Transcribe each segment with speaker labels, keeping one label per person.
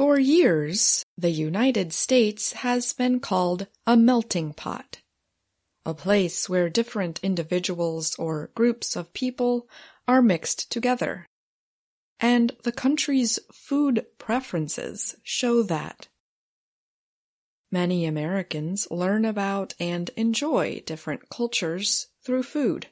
Speaker 1: For years, the United States has been called a melting pot, a place where different individuals or groups of people are mixed together. And the country's food preferences show that. Many Americans learn about and enjoy different cultures through food.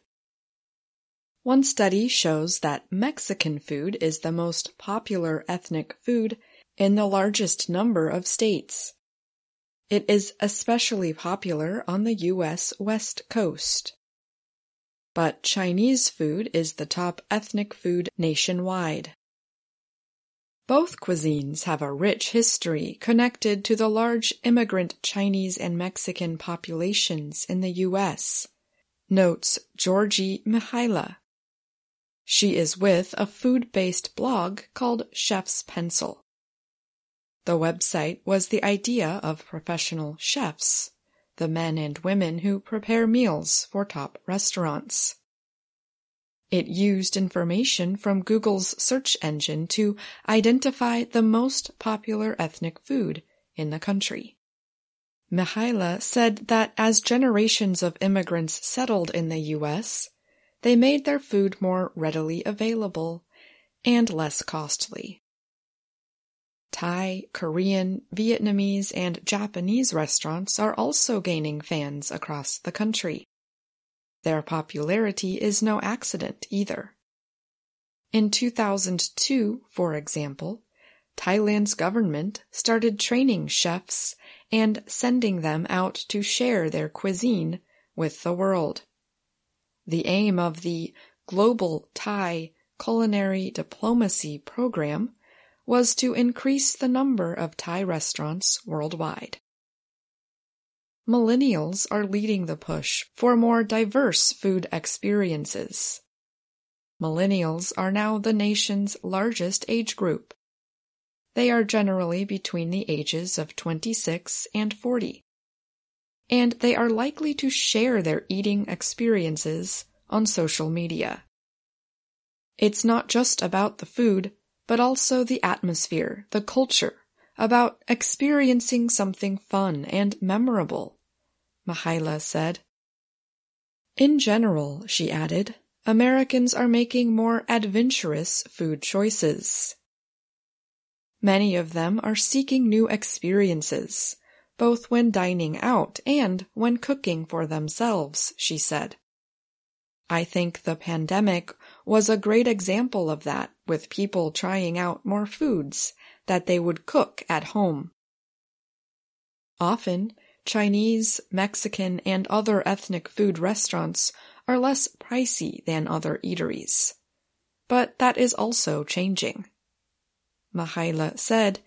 Speaker 1: One study shows that Mexican food is the most popular ethnic food in the largest number of states. It is especially popular on the U.S. West Coast. But Chinese food is the top ethnic food nationwide. Both cuisines have a rich history connected to the large immigrant Chinese and Mexican populations in the U.S., notes Georgie Mihaila. She is with a food-based blog called Chef's Pencil. The website was the idea of professional chefs, the men and women who prepare meals for top restaurants. It used information from Google's search engine to identify the most popular ethnic food in the country. Mihaila said that as generations of immigrants settled in the U.S., they made their food more readily available and less costly. Thai, Korean, Vietnamese, and Japanese restaurants are also gaining fans across the country. Their popularity is no accident either. In 2002, for example, Thailand's government started training chefs and sending them out to share their cuisine with the world. The aim of the Global Thai Culinary Diplomacy Program was to increase the number of Thai restaurants worldwide. Millennials are leading the push for more diverse food experiences. Millennials are now the nation's largest age group. They are generally between the ages of 26 and 40 and they are likely to share their eating experiences on social media. It's not just about the food, but also the atmosphere, the culture, about experiencing something fun and memorable, Mihaila said. In general, she added, Americans are making more adventurous food choices. Many of them are seeking new experiences, both when dining out and when cooking for themselves, she said. I think the pandemic was a great example of that, with people trying out more foods that they would cook at home. Often, Chinese, Mexican, and other ethnic food restaurants are less pricey than other eateries. But that is also changing. Mihaila said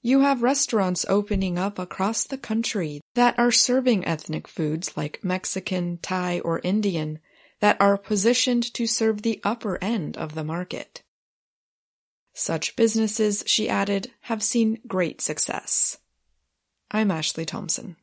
Speaker 1: you have restaurants opening up across the country that are serving ethnic foods like Mexican, Thai, or Indian that are positioned to serve the upper end of the market. Such businesses, she added, have seen great success. I'm Ashley Thompson.